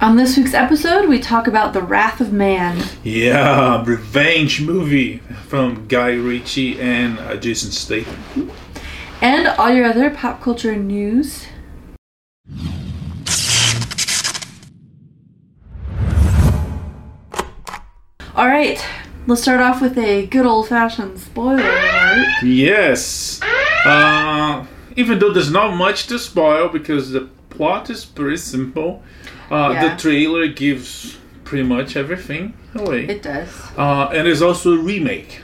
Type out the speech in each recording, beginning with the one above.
On this week's episode, we talk about The Wrath of Man. Yeah, revenge movie from Guy Ritchie and uh, Jason Statham. And all your other pop culture news. All right, let's start off with a good old fashioned spoiler alert. Yes. Uh, even though there's not much to spoil because the plot is pretty simple, uh, Yeah. the trailer gives pretty much everything away. It does. Uh, and it's also a remake.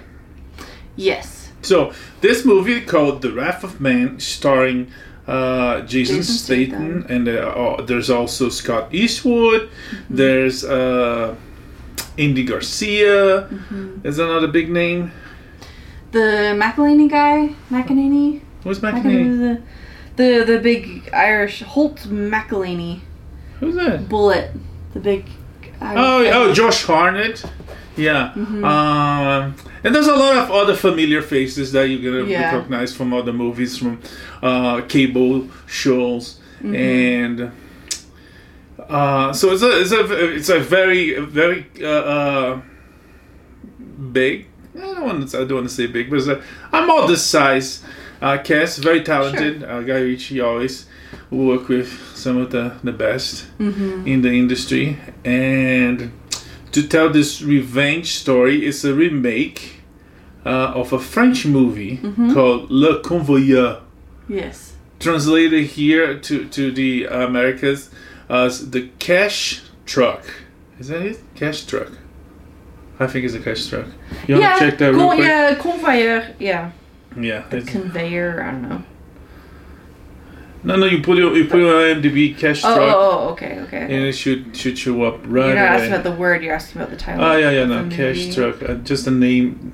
Yes. So this movie called The Wrath of Man, starring uh, Jason, Jason Statham, Statham. and uh, uh, there's also Scott Eastwood. Mm-hmm. There's uh, Andy Garcia. Mm-hmm. Is another big name. The McCallany guy, McCallany, Who's McNamee? the, the the big Irish Holt McCallany Who's that? bullet, the big. Oh, oh, Josh Hartnett. Yeah. Mm-hmm. Um, and there's a lot of other familiar faces that you're gonna Yeah. recognize from other movies, from uh, cable shows, Mm-hmm. and uh, so it's a it's a it's a very very uh, uh, big. I don't want to I don't want to say big, but it's a, a modest size uh, cast. Very talented. Uh, Guy Ritchie always work with some of the the best Mm-hmm. in the industry and to tell this revenge story it's a remake uh, of a French movie Mm-hmm. called Le Convoyeur Yes. translated here to, to the Americas as the cash truck is that it cash truck I think it's a cash truck you want yeah. to check that real quick yeah. Conveyor. Yeah. yeah it's- Conveyor. I don't know. No no you put it you put on IMDb cash Oh, truck oh, oh, okay, okay. and it should should show up right You're not asking about the word. You're asking about the title. Oh yeah, yeah, no, the Cash. Truck. Uh, just a name.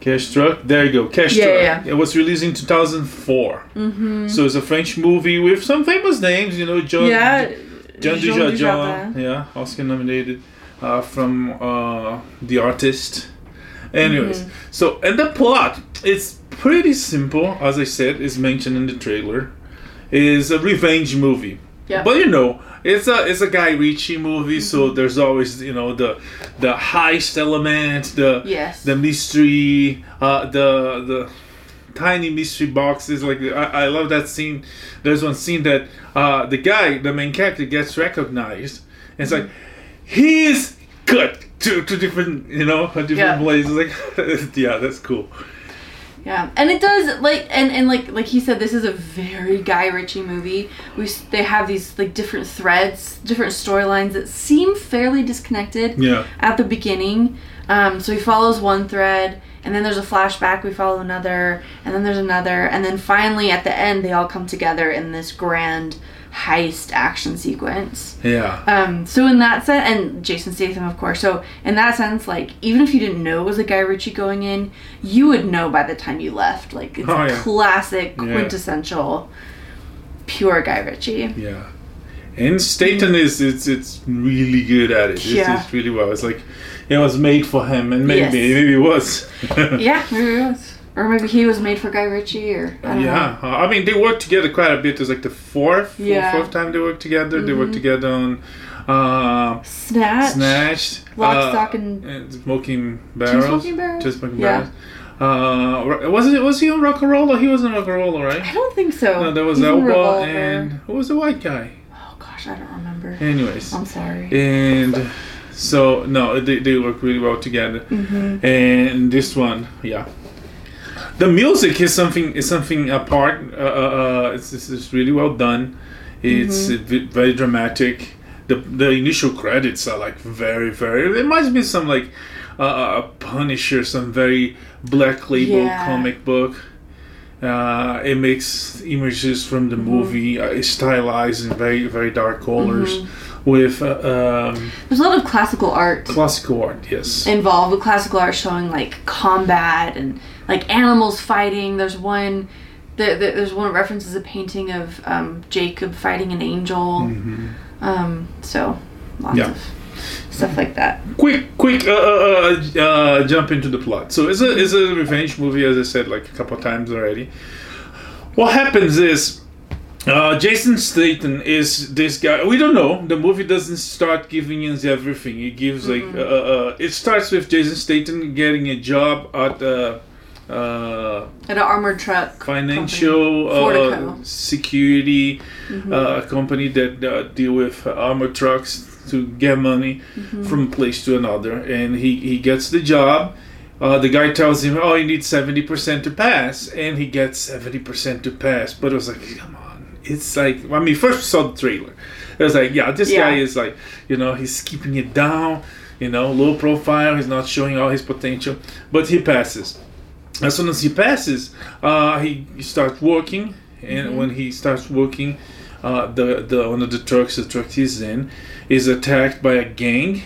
Cash Truck. There you go. Cash Yeah, Truck. yeah. It was released in 2004. Mm-hmm. So it's a French movie with some famous names. You know, John. Yeah. John Jean Dujardin. Dujardin. Yeah, Oscar nominated uh, from uh, The Artist. Anyways, Mm-hmm. so and the plot it's pretty simple. As I said, is mentioned in the trailer. Is a revenge movie. Yeah. But you know, it's a it's a Guy Ritchie movie, Mm-hmm. so there's always you know the the heist element, the Yes. the mystery, uh, the the tiny mystery boxes. Like I, I love that scene. There's one scene that uh, the guy, the main character, gets recognized. And it's like he's cut to to different you know a different Yeah. places. Like yeah, that's cool. Yeah, and it does like and and like like he said, this is a very Guy Ritchie movie. We they have these like different threads, different storylines that seem fairly disconnected Yeah. at the beginning. Um, so he follows one thread, and then there's a flashback. We follow another, and then there's another, and then finally at the end, they all come together in this grand heist action sequence. Yeah. Um, so in that sense, and Jason Statham, of course. So in that sense, like even if you didn't know it was a Guy Ritchie going in, you would know by the time you left. Like it's Oh, yeah. classic, Yeah. quintessential, pure Guy Ritchie. Yeah. And Statham is it's it's really good at it. It's, Yeah. it's really well. It's like it was made for him, and maybe Yes. maybe it was. yeah, maybe it was, or maybe he was made for Guy Ritchie, or I don't yeah. Uh, I mean, they worked together quite a bit. It's like the fourth, Yeah. fourth time they worked together. They worked Mhm. together on uh, Snatch, Snatched, Lock, uh, Stock, and and Smoking Two Barrels. Smoking Barrels. Just Smoking Yeah. Barrels. Uh, was it was he on Rock and Roll? He wasn't Rock and Roll, right? I don't think so. No, there was Elba and who was the white guy? oh gosh, I don't remember. Anyways, I'm sorry. and so no, they, they work really well together. hmm And this one, yeah, the music is something is something apart. Uh, uh, uh, it's, it's, it's really well done. It's uh, v- very dramatic. The the initial credits are like very very. There must be some like uh, a Punisher, some very black label Yeah. comic book. Uh, it makes images from the movie uh, stylized in very very dark colors with uh, um, There's a lot of classical art classical art. Yes. involved with classical art showing like combat and like animals fighting. There's one. The, the, there's one that references a painting of um, Jacob fighting an angel. Mhm. Um, so lots Yeah. of stuff like that. quick quick uh, uh, uh, uh, jump into the plot so it's a, it's a revenge movie as i said like a couple of times already what happens is Uh, Jason Statham is this guy. We don't know. The movie doesn't start giving us everything. It gives like uh, uh, it starts with Jason Statham getting a job at uh, uh, At an armored truck. financial uh, security uh, company that uh, deal with armored trucks to get money from place to another. And he, he gets the job. Uh, the guy tells him oh you need 70% to pass. And he gets 70% to pass. But it was like come on. It's like i mean first we saw the trailer. It was like yeah this guy is like you know he's keeping it down you know low profile. He's not showing all his potential. But he passes as soon as he passes, uh, he, he starts working, and when he starts working, uh, the the one of the trucks the truck he's in is attacked by a gang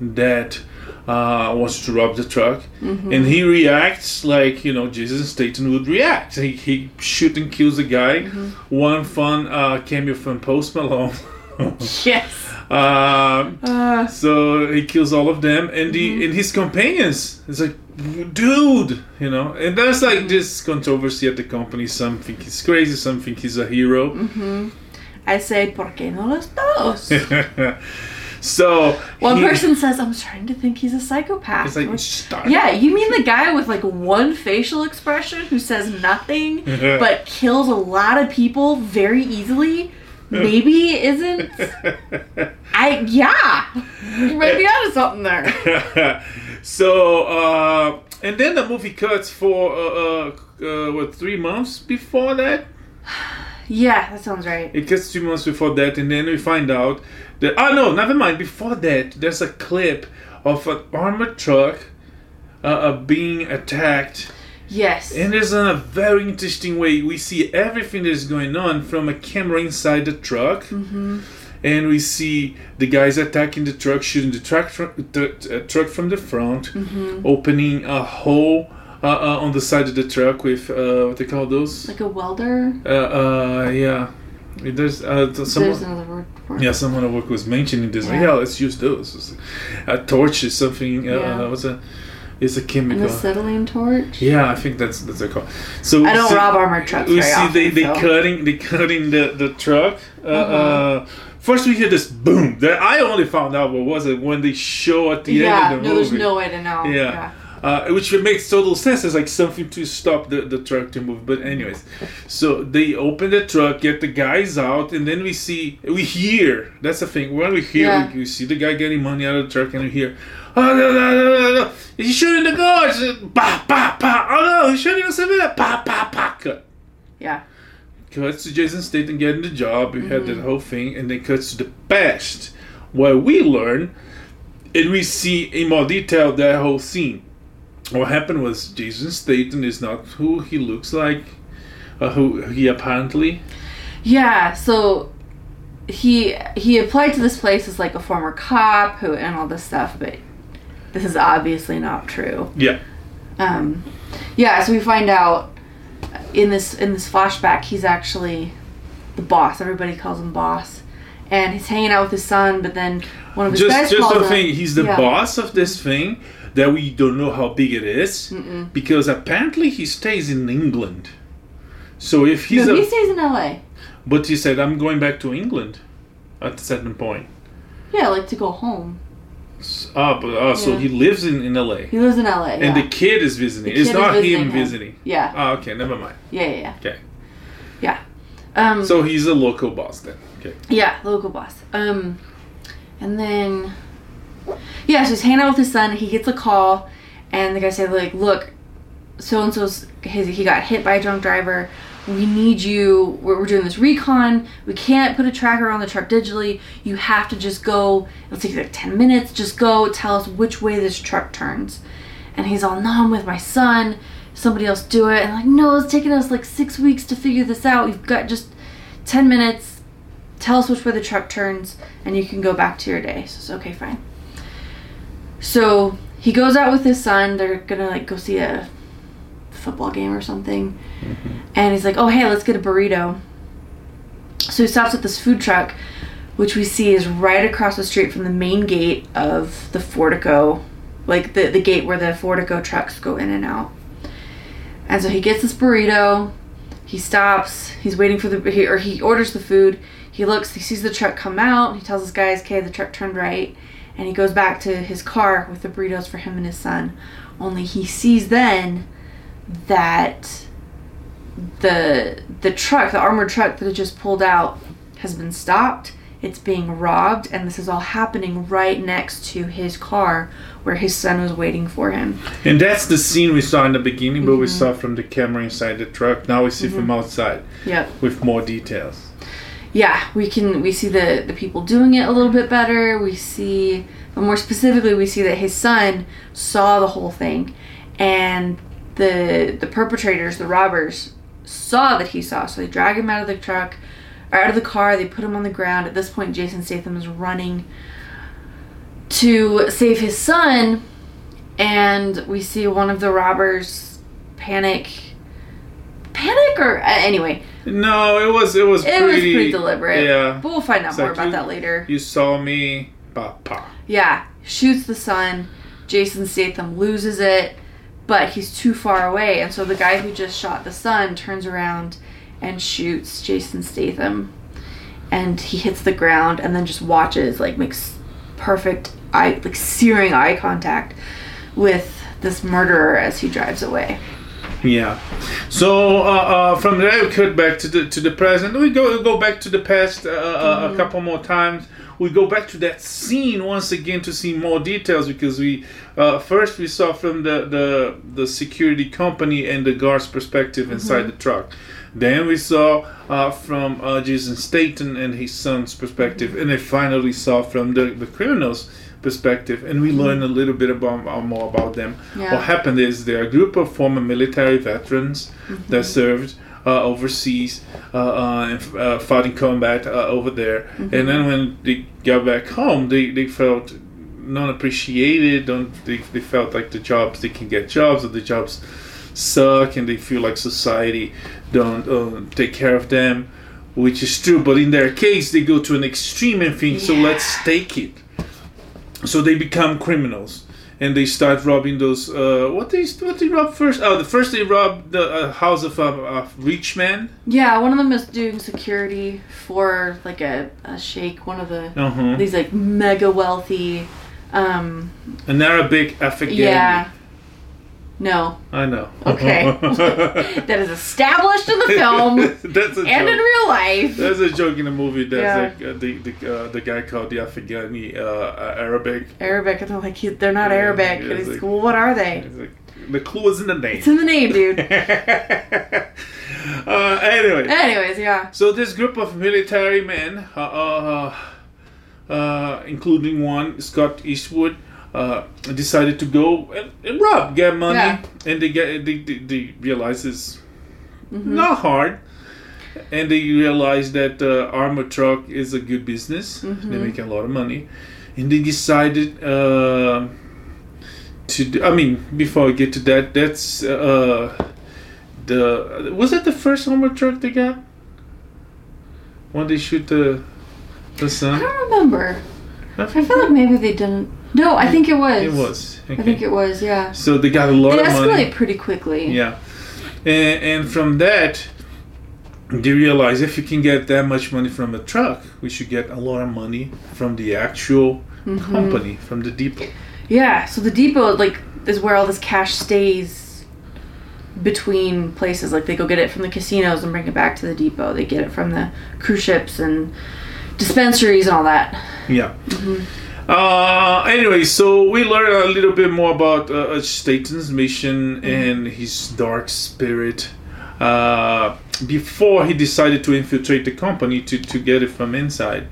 that uh, wants to rob the truck, and he reacts like you know Jason Statham would react. He he shoot and kills the guy. One fun uh, cameo from Post Malone. Yes. um, Uh, so he kills all of them, and the and his companions. It's like, dude, you know. And there's like mm-hmm. this controversy at the company. Some think he's crazy, some think he's a hero. Mm-hmm. I say, ¿por qué no los dos? so One he- person says, I'm starting to think he's a psychopath. It's like Which- yeah, you mean the guy with like one facial expression who says nothing but kills a lot of people very easily? Maybe isn't. I yeah, you might be onto something there. So uh, and then the movie cuts for uh, uh, uh, what three months before that. Yeah, that sounds right. It gets two months before that, and then we find out that oh no, never mind. Before that, there's a clip of an armored truck uh, uh, being attacked, Yes. and it's in a very interesting way. We see everything that's going on from a camera inside the truck, Mm-hmm. And we see the guys attacking the truck, shooting the truck from the uh, truck from the front, Mm-hmm. opening a hole. Uh, uh, on the side of the truck with uh, what they call those? like a welder. Uh, uh, yeah. There's uh, th- There's another word for it. Yeah, someone at work was mentioning this. Yeah. yeah, let's use those. A torch is something. Uh, Yeah. what's a? It's a chemical. An acetylene torch. Yeah, I think that's that's a call. So I don't see- rob armored trucks We see often, they they so. cutting they cutting the the truck. Uh, Uh-huh. uh, first we hear this boom. That I only found out what was it when they show at the yeah, end of the no, there's no way to know. Yeah. Uh, which makes total sense. It's like something to stop the, the truck to move. But anyways, so they open the truck, get the guys out, and then we see, we hear. That's the thing. When we hear, Yeah. we, we see the guy getting money out of the truck, and we hear, oh no no no no no, he's shooting the guards. Bah bah bah. Oh no, he's shooting us a minute. Bah bah bah. Cut. Yeah. Cuts to Jason Statham getting the job. We had that whole thing, and then cuts to the past, where we learn, and we see in more detail that whole scene. What happened was Jason Statham is not who he looks like, uh, who he apparently. Yeah, so he he applied to this place as like a former cop who and all this stuff, but this is obviously not true. Yeah, Um, yeah, so we find out in this in this flashback he's actually the boss. Everybody calls him boss, and he's hanging out with his son. But then one of his just guys just calls the him. thing. He's the Yeah. boss of this thing that we don't know how big it is, because apparently he stays in England. So if he's no, a, he stays in L.A. but he said I'm going back to England, at a certain point. Yeah, like to go home. Ah, but uh, so Yeah. he lives in, in LA. He lives in L.A. And yeah. the kid is visiting. The it's is not visiting him him. visiting. yeah, Ah, okay, never mind. yeah, yeah, yeah. Okay. Yeah. Um, So he's a local boss then. Okay. Yeah, local boss. Um, and then, yeah, so he's hanging out with his son. He gets a call, and the guy said, like, look, so and so's his he got hit by a drunk driver. We need you. We're, we're doing this recon. We can't put a tracker on the truck digitally. You have to just go. It'll take you like ten minutes. Just go. Tell us which way this truck turns. And he's all, no, I'm with my son. Somebody else do it. And like, no, it's taking us like six weeks to figure this out. We've got just ten minutes tell us which way the truck turns and you can go back to your day so it's okay fine so he goes out with his son they're gonna like go see a football game or something mm-hmm. and he's like oh hey let's get a burrito so he stops at this food truck which we see is right across the street from the main gate of the fortico like the, the gate where the fortico trucks go in and out and so he gets this burrito He stops. He's waiting for the he, or he orders the food. He looks. He sees the truck come out. He tells his guys, "Okay, the truck turned right," and he goes back to his car with the burritos for him and his son. Only he sees then that the the truck, the armored truck that had just pulled out, has been stopped. It's being robbed, and this is all happening right next to his car where his son was waiting for him. And that's the scene we saw in the beginning, but Mm-hmm. we saw from the camera inside the truck. Now we see from outside Yep. with more details. yeah we can we see the the people doing it a little bit better we see but more specifically we see that his son saw the whole thing and the the perpetrators the robbers saw that he saw so they drag him out of the truck or out of the car they put him on the ground at this point jason statham is running to save his son and we see one of the robbers panic panic or uh, anyway No, it was it was it pretty, was pretty deliberate. Yeah, But we'll find out It's more like about you- that later. you saw me, papa. Yeah. Shoots the son. Jason Statham loses it, but he's too far away. And so the guy who just shot the son turns around and shoots Jason Statham. And he hits the ground and then just watches, like, makes perfect eye, like, searing eye contact with this murderer as he drives away. Yeah. So uh, uh, from there we cut back to the to the present. We go go back to the past uh, uh, a couple more times. We go back to that scene once again to see more details because we uh, first we saw from the, the the security company and the guard's perspective inside the truck. Then we saw uh, from uh, Jason Statham and his son's perspective, and then finally saw from the, the criminals' perspective, and we learned a little bit about uh, more about them. Yeah. What happened is they're a group of former military veterans that served uh, overseas uh, uh, and uh, fought in combat uh, over there, and then when they got back home, they, they felt not appreciated. Don't they, they felt like the jobs they can get jobs or the jobs suck, and they feel like society don't uh, take care of them, which is true. But in their case, they go to an extreme and think, so let's take it. So they become criminals. And they start robbing those. Uh, what they what they rob first? Oh, the first they rob the uh, house of a, a rich man. Yeah, one of them is doing security for, like, a, a sheikh, one of the. Uh huh. these like mega wealthy um An Arabic Afghani. yeah no I know. Okay. that is established in the film that's a and in real life There's a joke in the movie. That's Yeah. like uh, the the, uh, the guy called the Afghani uh, uh, Arabic. arabic and they're like they're not Yeah, arabic and he's like well what are they like, the clue is in the name. it's in the name dude uh, anyway, anyways yeah so this group of military men, uh, uh, uh, including one Scott Eastwood, uh, decided to go and, and rob, get money, Yeah. and they get they, they, they realize it's Mm-hmm. not hard. And they realize that uh, armor truck is a good business. Mm-hmm. They make a lot of money, and they decided uh, to. Do, I mean, before I get to that, that's uh, the was that the first armor truck they got when they shoot the the sun. i don't remember I i feel like maybe they didn't no i think it was it was. i think it was yeah So they got a lot it of money. escalated pretty quickly Yeah, and, and from that, they realize if you can get that much money from a truck, we should get a lot of money from the actual Mm-hmm. company, from the depot. Yeah, so the depot like is where all this cash stays between places. Like they go get it from the casinos and bring it back to the depot. They get it from the cruise ships and dispensaries and all that. Yeah. Mm-hmm. Uh, anyway, so we learn a little bit more about uh, Statham's mission Mm-hmm. and his dark spirit. Uh, before he decided to infiltrate the company to, to get it from inside,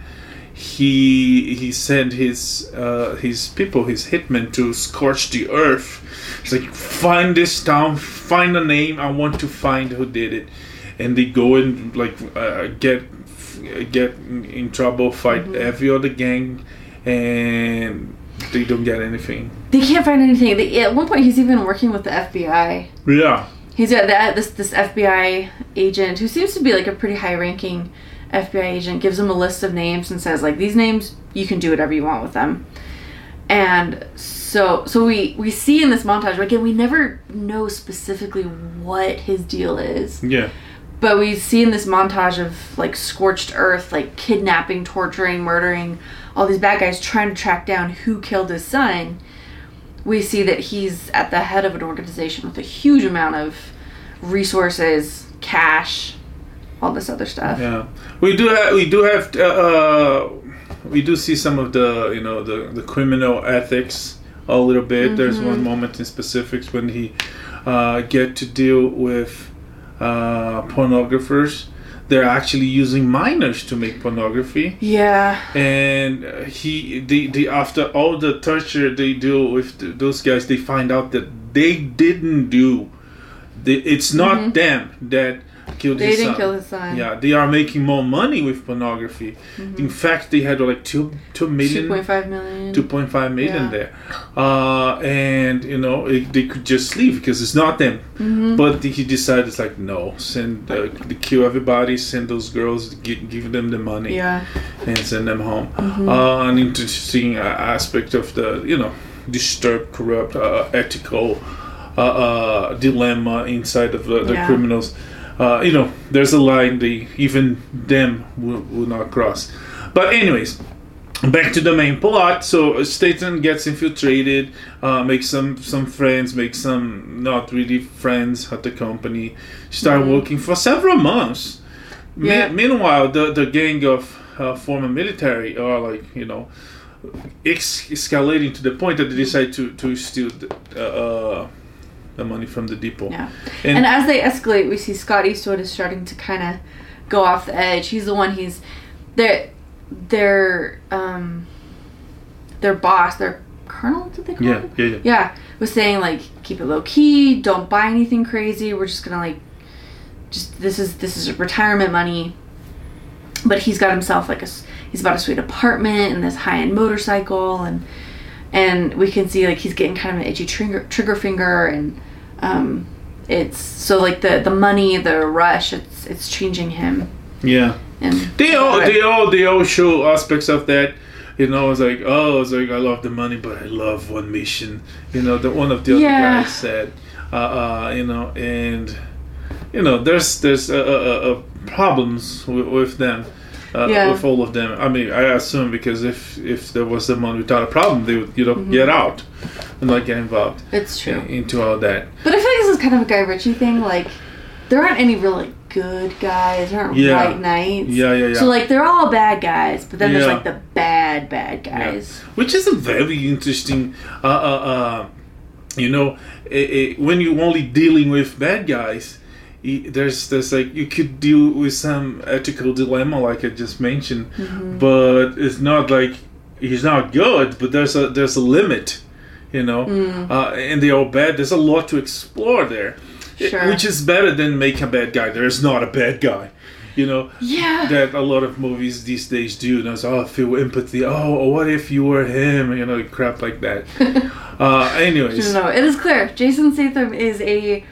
he he sent his uh, his people, his hitmen, to scorch the earth. It's like find this town, find a name. I want to find who did it, and they go and like uh, get get in trouble, fight every other gang, and they don't get anything. They can't find anything. They, at one point, he's even working with the FBI. Yeah, He's got that this this FBI agent who seems to be like a pretty high ranking FBI agent gives him a list of names and says like these names you can do whatever you want with them. And so so we we see in this montage again we never know specifically what his deal is, yeah, But we see in this montage of like scorched earth, like kidnapping, torturing, murdering all these bad guys trying to track down who killed his son. We see that he's at the head of an organization with a huge amount of resources, cash, all this other stuff. Yeah, we do have we do have uh, uh, we do see some of the you know the the criminal ethics a little bit. There's one moment in specifics when he uh, get to deal with uh, pornographers. They're actually using minors to make pornography, Yeah. and uh, he the the after all the torture they do with th those guys, they find out that they didn't do. The, it's not them that killed Mm-hmm. They his didn't son. kill his son. Yeah, they are making more money with pornography. In fact, they had like two two million, 2.5 million. 2.5 million Yeah. there, uh, and you know it, they could just leave because it's not them. Mm-hmm. But he decided it's like no, send uh, kill everybody, send those girls, give, give them the money, yeah. and send them home. Mm-hmm. Uh, an interesting uh, aspect of the you know disturbed, corrupt, uh, ethical uh, uh, dilemma inside of the, the Yeah. criminals. Uh, you know, there's a line they even them will, will not cross. But anyways, back to the main plot. So Statham gets infiltrated, uh, makes some some friends, makes some not really friends at the company. Start working for several months. Me- meanwhile, the the gang of uh, former military are like you know ex- escalating to the point that they decide to to steal the, uh, uh, the money from the depot. Yeah. And- And, as they escalate, we see Scott Eastwood is starting to kind of go off the edge. He's the one. He's their their um their boss, their colonel. Did they call Yeah, him? yeah, yeah. Yeah, was saying like keep it low key. Don't buy anything crazy. We're just gonna like just this is this is retirement money. But he's got himself like a he's bought a sweet apartment and this high end motorcycle and and we can see like he's getting kind of an itchy trigger trigger finger and um it's so like the the money the rush it's it's changing him yeah. and They all, they all, they all show aspects of that. You know, it's like, oh, it's like I love the money, but I love one mission. You know, that one of the other Yeah. guys said. Uh, uh, you know, and you know, there's there's uh, uh, uh, problems with, with them. Uh, Yeah. With all of them, I mean, I assume because if if there was someone without a problem, they would you know get out and not get involved it's true in- into all that. but i feel like this is kind of a guy ritchie thing like there aren't any really good guys there aren't Yeah. white knights Yeah, yeah, yeah. so like they're all bad guys but then there's like the bad bad guys which is a very interesting uh, uh, uh, you know eh, eh, when you're only dealing with bad guys there's there's like you could deal with some ethical dilemma like i just mentioned Mm-hmm. but it's not like he's not good but there's a there's a limit you know Mm. uh, and they're all bad there's a lot to explore there I- Sure. which is better than make a bad guy there's not a bad guy you know yeah that a lot of movies these days do. And it's, oh, I feel empathy. Oh, what if you were him? You know, crap like that. uh, anyways, no, it is clear. Jason Statham is a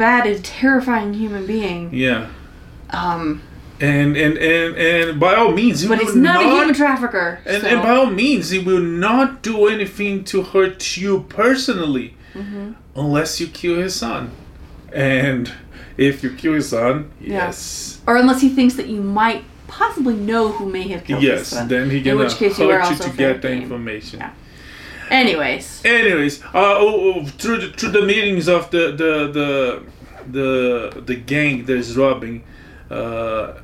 bad and terrifying human being. yeah. Um, And, and and and by all means, he but will he's not, a human trafficker. and, so- and by all means, he will not do anything to hurt you personally, Mm-hmm. unless you kill his son. And if you kill his son, Yeah. yes, or unless he thinks that you might possibly know who may have killed his son. yes, then he In which case you are hurt you to get the information. Yeah. Anyways, Anyways, uh, oh, oh, through the, through the meetings of the the the the, the gang that is robbing uh,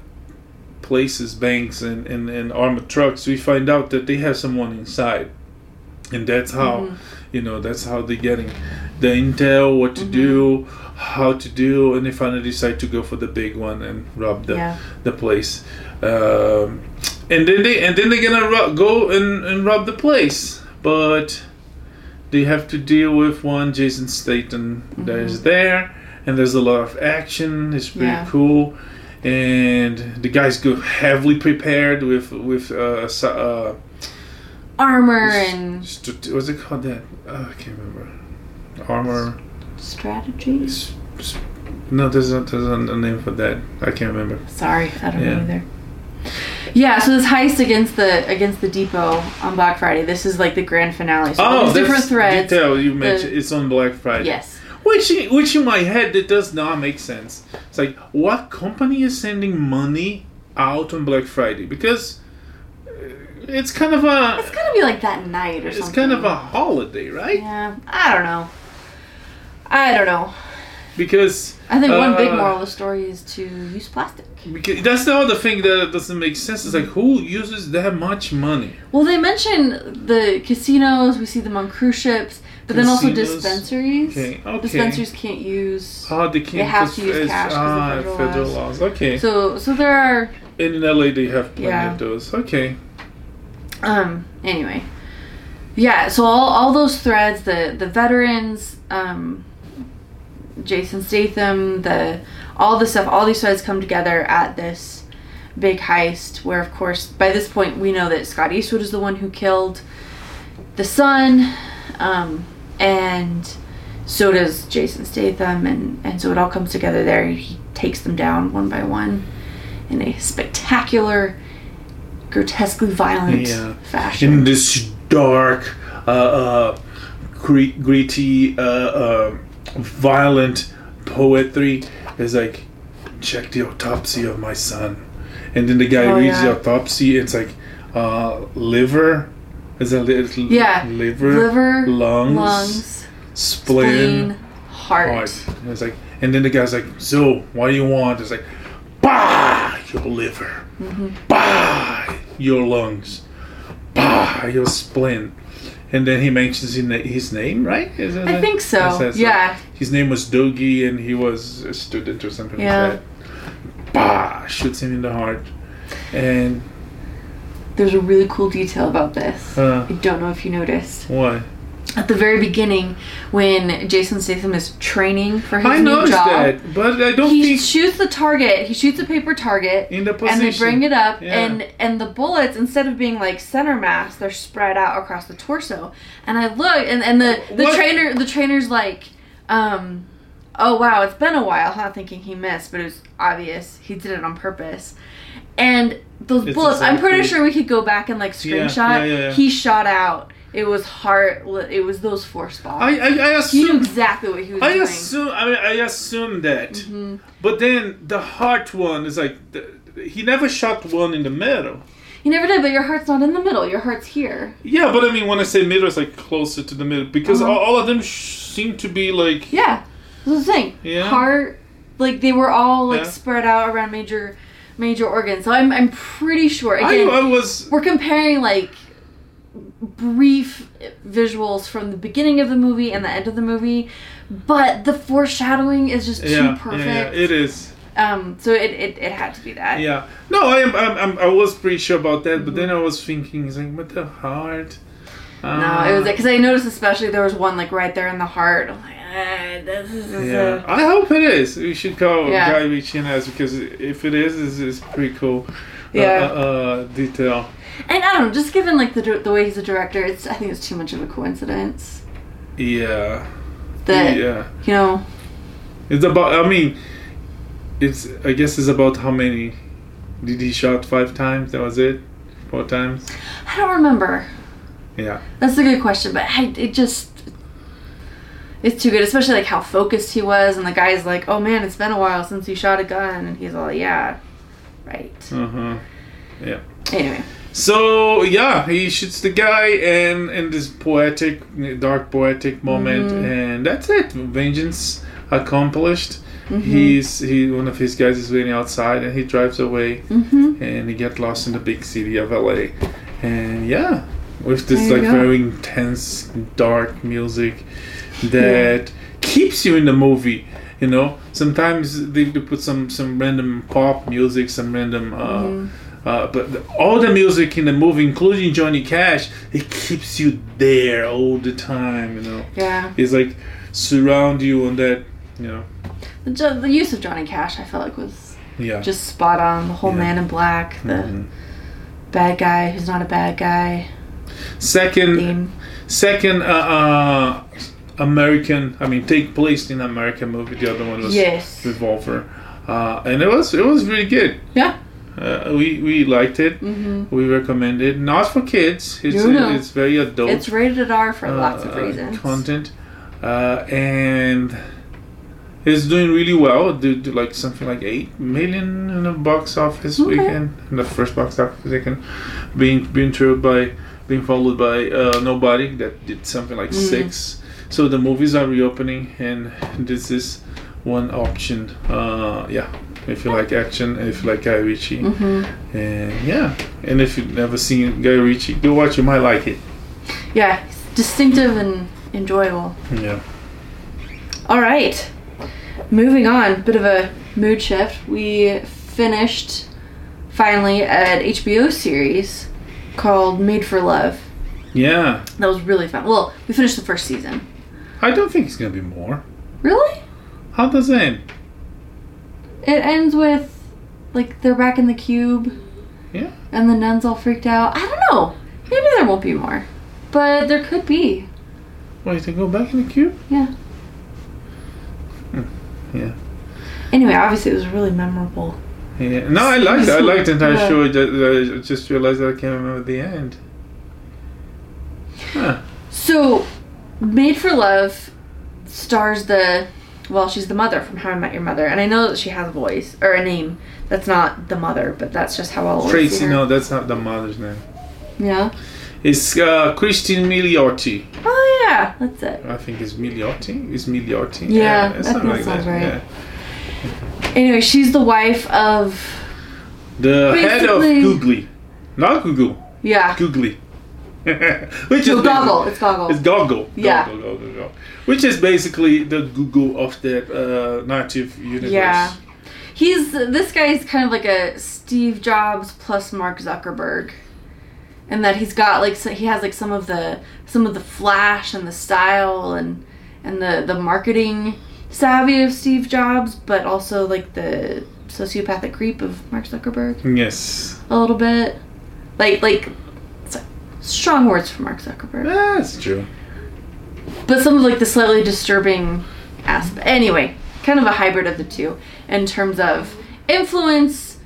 places, banks, and, and, and armored trucks, we find out that they have someone inside, and that's how Mm-hmm. you know that's how they're getting the intel, what to Mm-hmm. do, how to do, and they finally decide to go for the big one and rob the Yeah. the place. Um, and then they and then they're gonna ro- go and, and rob the place, but they have to deal with one Jason Statham that is there, and there's a lot of action. It's pretty Yeah. cool, and the guys go heavily prepared with with uh, uh armor and st- what's it called that? Uh, I can't remember. Armor. strategies. s- s- No, there's a, there's a name for that. I can't remember. Sorry, I don't Yeah. know either. Yeah, so this heist against the against the depot on Black Friday. This is like the grand finale. So Oh, different threads. detail you mentioned. it's on Black Friday. Yes. Which, which in my head, it does not make sense. It's like, what company is sending money out on Black Friday? Because uh, it's kind of a, It's gotta be like that night or it's something. It's kind of a holiday, right? Yeah, I don't know. I don't know. Because I think one big uh, moral of the story is to use plastic. Because that's the other thing that doesn't make sense. It's like who uses that much money? Well, they mention the casinos. We see them on cruise ships, but then also dispensaries. Okay, okay. Dispensaries can't use. Oh, they can't. They have to use cash ah, federal federal laws. laws. Okay. So, so there are. And in LA, they have plenty Yeah. of those. Okay. Um. Anyway, yeah. So all, all those threads, the the veterans, um, Jason Statham, the all the stuff, all these threads come together at this big heist. Where, of course, by this point, we know that Scott Eastwood is the one who killed the son, um, and so does Jason Statham, and and so it all comes together there. He takes them down one by one in a spectacular, grotesquely violent Yeah. fashion. In this dark, uh, uh, gre- gritty, uh, uh, violent poetry, is like, check the autopsy of my son, and then the guy Oh, reads the yeah. autopsy. It's like, uh, liver. Is that li- Yeah. liver? Liver, lungs, lungs, spleen, spleen, heart. heart. And it's like, and then the guy's like, so what do you want? It's like, bah, your liver, Mm-hmm. bah, your lungs, bah, your spleen. And then he mentions his na- his name, right? Is that I it? think so. Uh, Yeah. his name was Dougie, and he was a student or something Yeah. like that. Bah, shoots him in the heart, and There's a really cool detail about this. uh, I don't know if you noticed. what? At the very beginning, when Jason Statham is training for his I new noticed job, that, but I don't he think shoots the target. He shoots a paper target, in the position. and they bring it up, Yeah. and and the bullets instead of being like center mass, they're spread out across the torso. And I look, and and the the What? trainer the trainer's like, um, oh wow, it's been a while, huh? Thinking he missed, but it was obvious he did it on purpose. And those It's bullets, I'm pretty sure we could go back and like screenshot. yeah, yeah. He shot out. It was heart. It was those four spots. I I, I he knew exactly what he was I doing. assume I mean I assume that, Mhm. but then the heart one is like the, he never shot one in the middle. He never did, but your heart's not in the middle. Your heart's here. Yeah, but I mean when I say middle, it's like closer to the middle because Uh-huh. all, all of them sh- seem to be like Yeah, that's the thing. Yeah. Heart, like they were all like Yeah. spread out around major, major organs. So I'm I'm pretty sure. I, I was we're comparing like brief visuals from the beginning of the movie and the end of the movie, but the foreshadowing is just too yeah, yeah perfect. yeah it is Um, so it, it, it had to be that. yeah no I am I'm, I'm, I was pretty sure about that but then I was thinking like what the heart Mm-hmm. No, it was because I noticed especially there was one like right there in the heart. I'm like, this is Yeah, a- I hope it is. We should call Yeah. Guy Ritchie and because if it is, it's, it's pretty cool. Yeah. Uh, uh, uh, detail. And I don't know, just given like the the way he's a director, it's I think it's too much of a coincidence Yeah. that Yeah. you know. It's about. I mean, it's. I guess it's about how many. Did he shot five times? That was it. Four times. I don't remember. Yeah. That's a good question, but I, it just it's too good, especially like how focused he was, and the guy's like, "Oh man, it's been a while since you shot a gun," and he's all, "Yeah, right." Uh huh. Yeah. Anyway, So yeah, he shoots the guy, and in this poetic, dark poetic moment, Mhm. and that's it. Vengeance accomplished. Mhm. He's he one of his guys is waiting outside, and he drives away, mm-hmm. and he gets lost in the big city of LA, and yeah, with this like go. very intense, dark music that keeps you in the movie. You know, sometimes they, they put some some random pop music, some random. Uh, Mhm. uh, but the, all the music in the movie, including Johnny Cash, it keeps you there all the time. You know, yeah, it's like surround you on that. You know, the, the use of Johnny Cash, I felt like was yeah. just spot on. The whole Yeah. Man in Black, the Mhm. bad guy who's not a bad guy Second, theme. second, uh, uh, American. I mean, take place in American movie. The other one was Yes. Revolver, uh, and it was it was really good. Yeah. Uh, we we liked it. hmm We recommend it. Not for kids. It's No, no. it's very adult. It's rated R for lots of uh, reasons. Content, uh, and It's doing really well. Did like something like eight million in the box office Okay. weekend, in the first box office weekend, being being trailed by being followed by uh, Nobody that did something like Mm. six. So the movies are reopening, and this is one option. Uh, yeah, if you like action, if you like Guy Ritchie, hmm and yeah, and if you've never seen Guy Ritchie, go watch. You might like it. Yeah, distinctive and enjoyable. Yeah. All right, moving on. Bit of a mood shift. We finished finally an HBO series called Made for Love. Yeah. That was really fun. Well, we finished the first season. I don't think it's gonna be more. Really? How does it end? It ends with like they're back in the cube. Yeah. And the nuns all freaked out. I don't know. Maybe there won't be more, but there could be. Wait, to go back in the cube? Yeah. Hmm. Yeah. Anyway, obviously it was really memorable. Yeah. No, I liked it. I liked the entire Yeah. show. I ju- I just realized that I can't remember the end. Huh. So, Made for Love stars the well, she's the mother from How I Met Your Mother, and I know that she has a voice or a name that's not the mother, but that's just how I'll always see Tracy, her. no, that's not the mother's name. Yeah. It's uh, Cristin Milioti. Oh yeah, that's it. I think it's Milioti. It's Milioti. Yeah, it's I something think that sounds right. Yeah. Anyway, she's the wife of The head of Googly. Not Google. yeah. Googly. Which No, is Goggle. basically- It's Goggle. It's Goggle. Yeah. Goggle, Goggle, Goggle. Which is basically the Google of that uh, native universe. Yeah. He's this guy is kind of like a Steve Jobs plus Mark Zuckerberg, and that he's got like so he has like some of the some of the flash and the style and and the the marketing savvy of Steve Jobs, but also like the sociopathic creep of Mark Zuckerberg Yes. a little bit, like like strong words for Mark Zuckerberg, That's true. but some of like the slightly disturbing aspect. Anyway, kind of a hybrid of the two in terms of influence,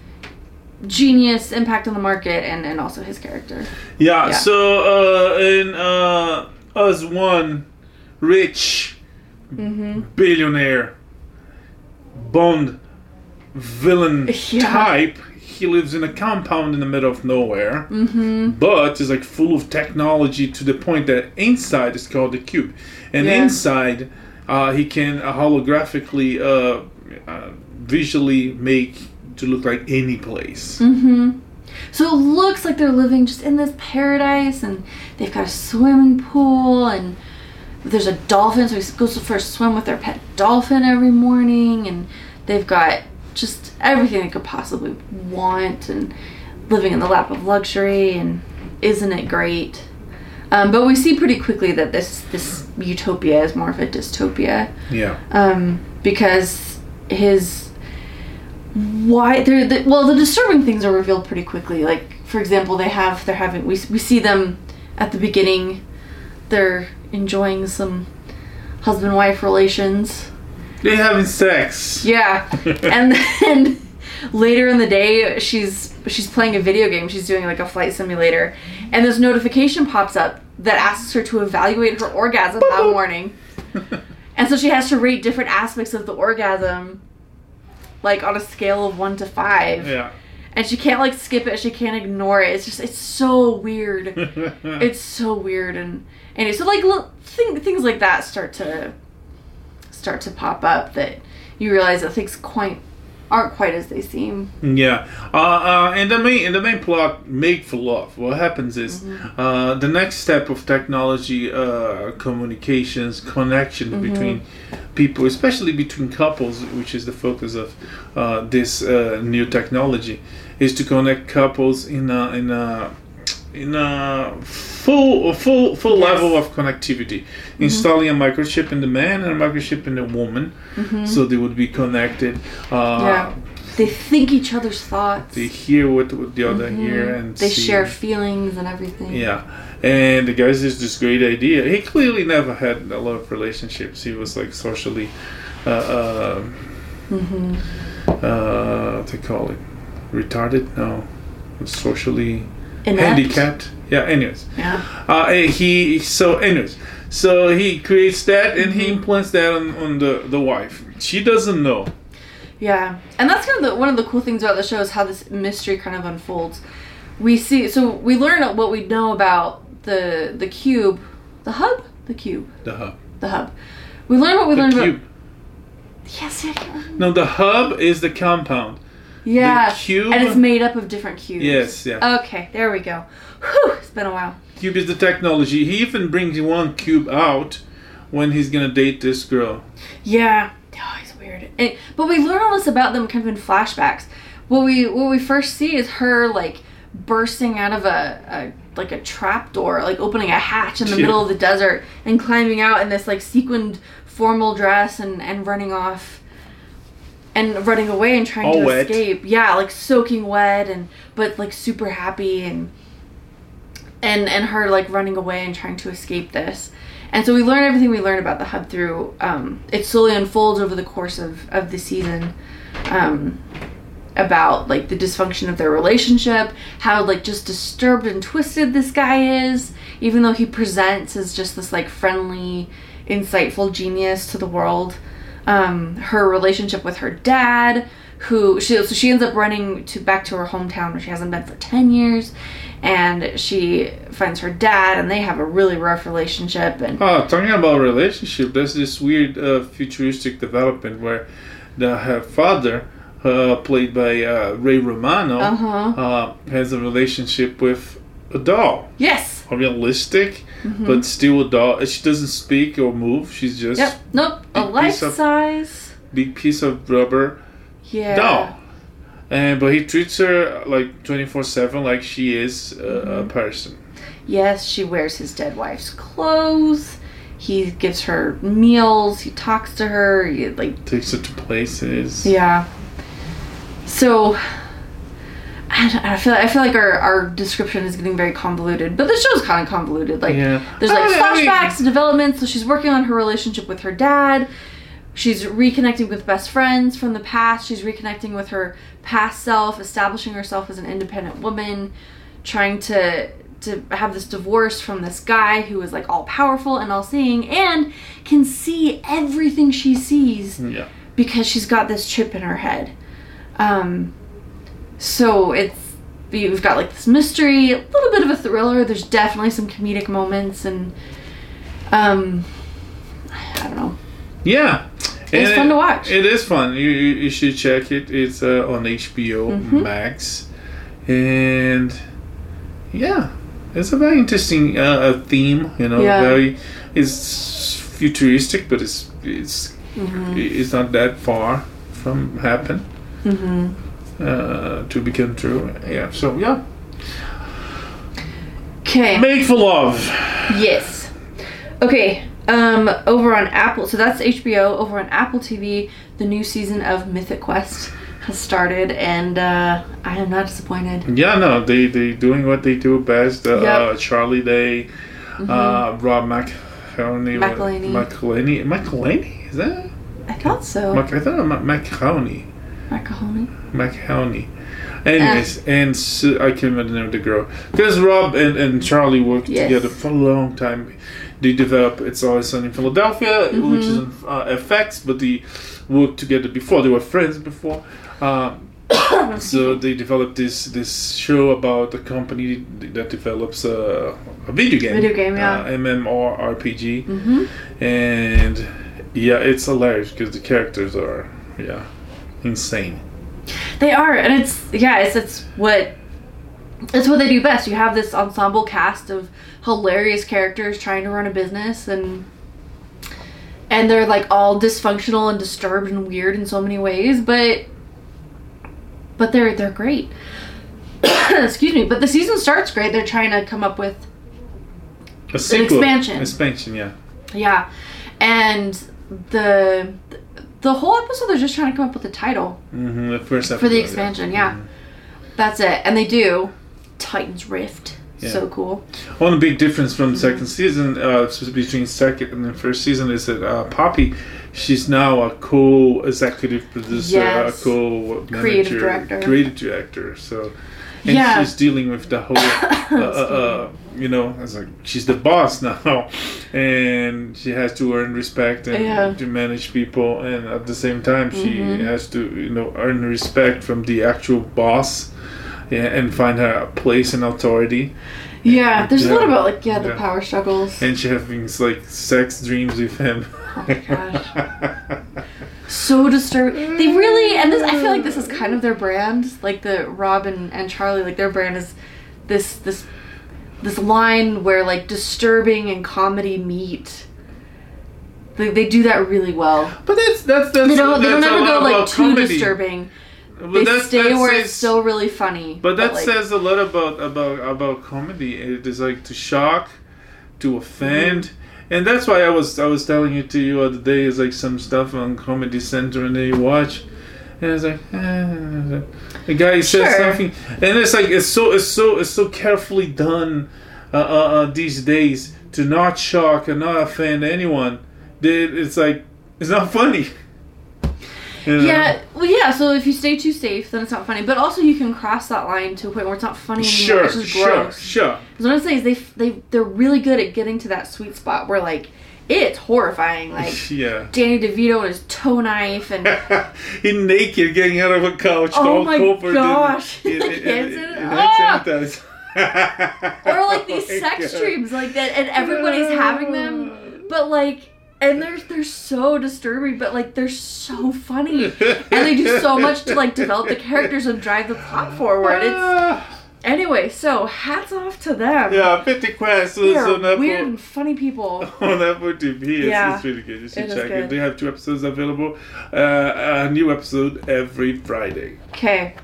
genius, impact on the market, and and also his character. Yeah, Yeah. so uh, in uh, Us One, rich Mm-hmm. billionaire Bond villain Yeah. type, he lives in a compound in the middle of nowhere. Mm-hmm. but it's like full of technology to the point that inside is called the cube and Yeah. inside uh, he can uh, holographically uh, uh, visually make to look like any place Mm-hmm. So it looks like they're living just in this paradise, and they've got a swimming pool, and there's a dolphin, so he goes for a swim with their pet dolphin every morning, and they've got just everything they could possibly want, and living in the lap of luxury, and isn't it great? Um, but we see pretty quickly that this this utopia is more of a dystopia. Yeah. Um, because his why they're the, well the disturbing things are revealed pretty quickly. Like for example they have they're having we, we see them at the beginning. They're enjoying some husband wife relations they're having sex. Yeah. And then later in the day she's she's playing a video game. She's doing like a flight simulator. And this notification pops up that asks her to evaluate her orgasm that morning. And so she has to rate different aspects of the orgasm like on a scale of 1 to 5 yeah. And she can't like skip it. She can't ignore it. It's just it's so weird. It's so weird. And anyway so like li- thing, things like that start to start to pop up that you realize that things quite aren't quite as they seem Yeah, uh, uh, and the main and the main plot, make for love. What happens is Mm-hmm. uh, the next step of technology, uh, communications, connection Mm-hmm. between people, especially between couples, which is the focus of uh, this uh, new technology, is to connect couples in a in a in a full full full Yes. Mm-hmm. level of connectivity, installing a microchip in the man and a microchip in the woman, so they would be connected. Uh, Mm-hmm. yeah they think each other's thoughts they hear what, what the other hear and Mm-hmm. they see. share feelings and everything yeah and the guys has this great idea he clearly never had a lot of relationships he was like socially uh uh, hmm uh what they call it retarded no socially Inept. handicapped yeah anyways yeah uh he so anyways so he creates that and he Mm-hmm. implants that on, on the the wife she doesn't know. Yeah, and that's kind of the, one of the cool things about the show is how this mystery kind of unfolds. We see, so we learn what we know about the the cube, the hub, the cube, The hub. the hub. We learn what we The learned cube. about. Yes, yeah, I can't. No, the hub is the compound. Yeah, cube- and it's made up of different cubes. Yes, yeah. Okay, there we go. Whew, it's been a while. Cube is the technology. He even brings one cube out when he's gonna date this girl. Yeah. Oh, he's weird. And, but we learn all this about them kind of in flashbacks. What we what we first see is her like bursting out of a, a like a trap door, like opening a hatch in the Yeah. middle of the desert and climbing out in this like sequined formal dress and, and running off and running away and trying All to wet. escape. Yeah, like soaking wet and but like super happy and and and her like running away and trying to escape this. And so we learn everything we learn about the hub through. Um, it slowly unfolds over the course of of the season. Um, about like the dysfunction of their relationship, how like just disturbed and twisted this guy is, even though he presents as just this like friendly, insightful genius to the world. Um, her relationship with her dad, who she so she ends up running to back to her hometown where she hasn't been for ten years, and she finds her dad, and they have a really rough relationship, and Oh, talking about relationship, there's this weird uh, futuristic development where the her father, uh, played by uh, Ray Romano, uh-huh. uh, has a relationship with a doll. yes, A realistic, Mhm. but still a doll. She doesn't speak or move. She's just yep, nope, a life size, big piece of rubber yeah, doll. And but he treats her like twenty four seven, like she is a Mm-hmm. person. Yes, she wears his dead wife's clothes. He gives her meals. He talks to her. He, like, Takes her to places. yeah. So, I, I feel I feel like our, our description is getting very convoluted, but the show's kind of convoluted. Like, Yeah. there's like I mean- flashbacks and developments. So she's working on her relationship with her dad. She's reconnecting with best friends from the past. She's reconnecting with her past self, establishing herself as an independent woman, trying to to have this divorce from this guy who is like all powerful and all seeing and can see everything she sees Yeah. because she's got this chip in her head. Um, so it's we've got like this mystery, a little bit of a thriller. There's definitely some comedic moments and um, I don't know. Yeah. It's fun to watch. It is fun. You, you, you should check it. It's uh, on HBO Mhm. Max. And yeah, it's a very interesting uh, uh, theme, you know, Yeah. very it's futuristic, but it's it's Mm-hmm. it's not that far from happen Mm-hmm. Uh, to become true. Yeah. So yeah, Okay. Made for Love. Yes. Okay. Um, over on Apple, so that's HBO. Over on Apple TV, the new season of Mythic Quest has started, and uh, I am not disappointed. Yeah, no, they they doing what they do best. Uh, Yep. uh, Charlie Day, uh, Rob McElhenney, McElhenney. McElhenney, McElhenney, is that? I thought so. Mac- I thought it was Macaroni. McElhenney. Anyways, and so, I can't remember the name of the girl because Rob and, and Charlie worked Yes. together for a long time. They developed It's Always Sunny in Philadelphia, Mm-hmm. which is on uh, FX, but they worked together before. They were friends before. Um, so they developed this this show about a company that develops a, a video game, Video game, yeah. uh, MMORPG, Mm-hmm. and yeah, it's hilarious because the characters are yeah insane. They are, and it's yeah, it's it's what it's what they do best. You have this ensemble cast of hilarious characters trying to run a business, and and they're like all dysfunctional and disturbed and weird in so many ways, but but they're they're great. Excuse me, but the season starts great. They're trying to come up with A sequel, expansion. expansion, yeah. yeah, and the the whole episode they're just trying to come up with a title. hmm the first episode For the expansion, yeah. Mhm. That's it. And they do. Titan's Rift. Yeah. So cool. One big difference from the Mm-hmm. second season, uh, between second and the first season, is that uh, Poppy, she's now a co-executive producer, Yes. a co-manager, Creative director. creative director. So and Yeah. she's dealing with the whole, uh, uh, uh, you know, it's like she's the boss now, and she has to earn respect and Yeah. to manage people, and at the same time she Mhm. has to, you know, earn respect from the actual boss, yeah, and find her place and authority. Yeah, there's a lot about like yeah the Yeah. power struggles. And she having like sex dreams with him. Oh my gosh. so disturbing. They really, and this, I feel like this is kind of their brand. Like the Rob and, and Charlie, like their brand is this this this line where like disturbing and comedy meet. They, they do that really well. But that's that's that's They don't they don't ever go like too comedy. disturbing. But They that's- stay that where says- it's still really funny. But that like, says a lot about about about comedy. It is like to shock, to offend, Mm-hmm. And that's why I was I was telling it to you other day. Is like some stuff on Comedy Center, and then you watch, and it's like eh, the guy says Sure. something, and it's like it's so it's so it's so carefully done uh, uh, uh, these days to not shock and not offend anyone. That it's like it's not funny. You know? Yeah, well, yeah. So if you stay too safe, then it's not funny. But also, you can cross that line to a point where it's not funny anymore. Sure, it's just sure, gross. sure. Because what I'm saying is they they they're really good at getting to that sweet spot where like it's horrifying. Like yeah. Danny DeVito and his toe knife and he naked getting out of a couch. Oh all my covered gosh. In, in, in, in, or like these Oh sex God. dreams like that, and everybody's having them. Uh. But like, and they're they're so disturbing, but like they're so funny, and they do so much to like develop the characters and drive the plot forward. It's Ah. anyway. So hats off to them. yeah, Mythic Quest They are on Apple. weird and funny people. On Apple TV, it's, Yeah. it's really good. You should It check it. They have two episodes available. Uh, a new episode every Friday. Okay.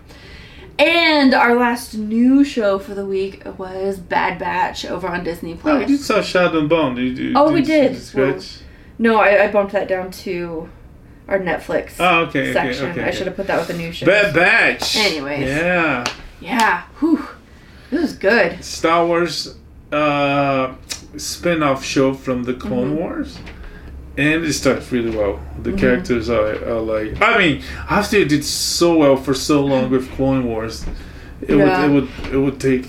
And our last new show for the week was Bad Batch over on Disney Plus. Oh, you saw Shadow and Bone. Did you, Oh, we did. scratch? No, I, I bumped that down to our Netflix Oh, okay, okay, section. okay. I should have put that with the new show. Bad Batch. Anyways. Yeah. Yeah. Whew. It was good. Star Wars uh, spin-off show from the Clone Mm-hmm. Wars. And it starts really well. The characters are, are like I mean, after it did so well for so long with Clone Wars, it Yeah. would it would it would take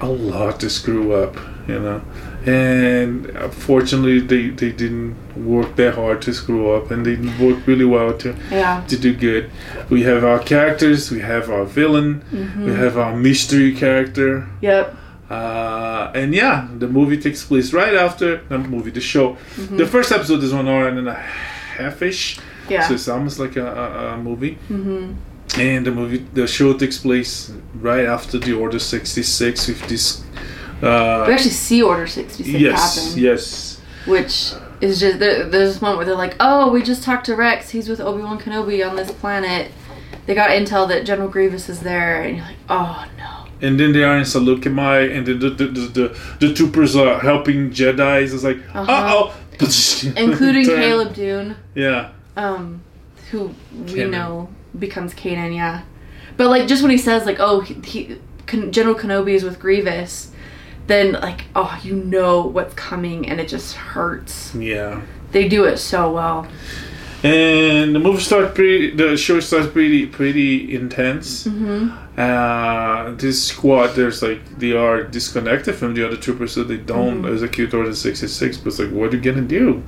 a lot to screw up, you know. And fortunately they, they didn't work that hard to screw up and they worked really well to Yeah. to do good. We have our characters, we have our villain, Mm-hmm. we have our mystery character. Yep. Uh, and yeah, the movie takes place right after the movie, the show. The first episode is one hour and a half ish, Mm-hmm. Yeah. so it's almost like a, a, a movie. mm-hmm. And the movie, the show takes place right after the Order sixty six with this. We Uh, actually see Order 66 yes, happen. yes, Which is just, there, there's this moment where they're like, oh, we just talked to Rex. He's with Obi Wan Kenobi on this planet. They got intel that General Grievous is there. And you're like, oh no. and then they are in Salukimai, and then the the, the, the, the troopers are helping Jedi's. It's like, uh Uh-huh. oh, Including Caleb Dume. Yeah, um, who we Kanan. know becomes Kanan, yeah. But like just when he says like, oh, he, he General Kenobi is with Grievous, then like, oh, you know what's coming, and it just hurts. yeah. They do it so well. And the movie starts pretty. The show starts pretty pretty intense. Mm-hmm. Uh, this squad, there's like they are disconnected from the other troopers, so they don't Mm-hmm. execute Order sixty six. But it's like, what are you gonna do?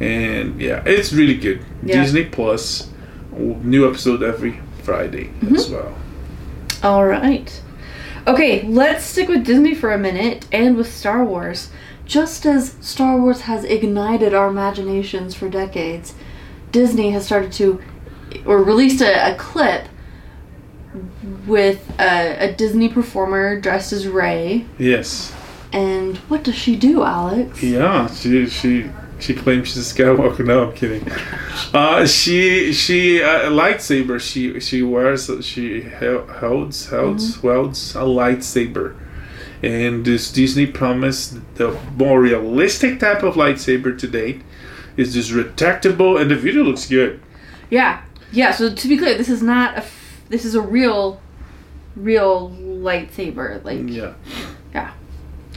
And yeah, it's really good. Yeah. Disney Plus, new episode every Friday Mm-hmm. as well. All right. Okay, let's stick with Disney for a minute and with Star Wars. Just as Star Wars has ignited our imaginations for decades, Disney has started to, or released a, a clip with a, a Disney performer dressed as Rey. Yes. And what does she do, Alex? Yeah, she she she claims she's a Skywalker. No, I'm kidding. Uh, she she uh, lightsaber. She she wears she holds holds wields a lightsaber, and this Disney promised the more realistic type of lightsaber to date is this retractable, and the video looks good. Yeah, yeah. So to be clear, this is not a. F- this is a real, real lightsaber. Like, Yeah.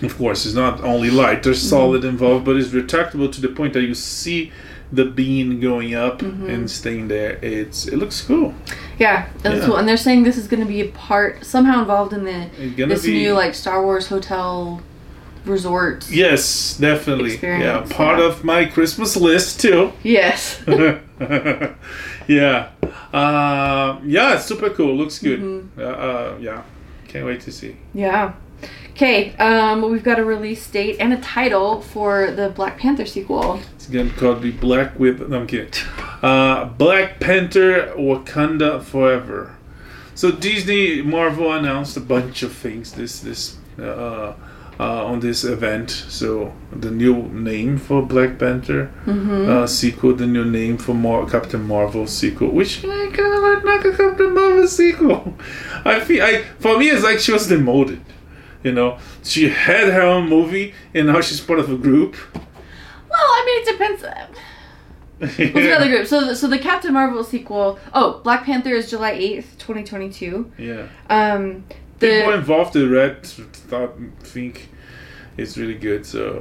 Of course, it's not only light. There's solid involved, but it's retractable to the point that you see the bean going up Mm-hmm. and staying there. It's it looks cool. Yeah, that's Yeah. cool. And they're saying this is going to be a part somehow involved in the this be new like Star Wars hotel resort. yes, definitely. Yeah, part yeah. of my Christmas list too. Yes. yeah, uh, yeah, it's super cool. Looks good. Mm-hmm. Uh, uh, yeah, can't wait to see. yeah. Okay, um, we've got a release date and a title for the Black Panther sequel. It's gonna called be Black with. No, I'm kidding. Uh, Black Panther Wakanda Forever. So Disney Marvel announced a bunch of things this this uh, uh, on this event. So the new name for Black Panther uh, sequel, the new name for Mar- Captain Marvel sequel, which I kind of like not a Captain Marvel sequel. I feel I for me it's like she was demoted. You know, she had her own movie and now she's part of a group. Well, I mean, it depends. What's the other group? So, the, so the Captain Marvel sequel. Oh, Black Panther is July eighth, twenty twenty two. Yeah. Um, People the involved in Red thought think it's really good, so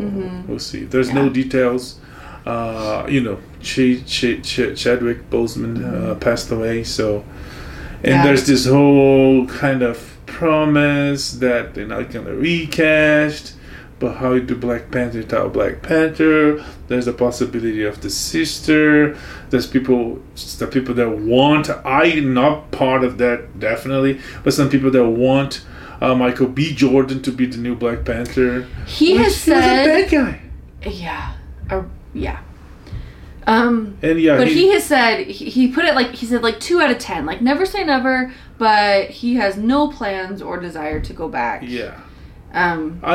we'll see. There's no Mm-hmm. Details. Uh, you know, Ch- Ch- Ch- Chadwick Boseman uh, passed away, so and Mm-hmm. Yeah. there's this whole kind of promise that they're not gonna recast. But how do Black Panther without Black Panther? There's a possibility of the sister. There's people, the people that want. I'm not part of that, definitely. But some people that want uh, Michael B. Jordan to be the new Black Panther. he has he was a said, bad guy. yeah, uh, yeah. Um, And yeah, but he, he has said he, he put it like he said like two out of ten. Like never say never, but he has no plans or desire to go back. yeah. Um, I,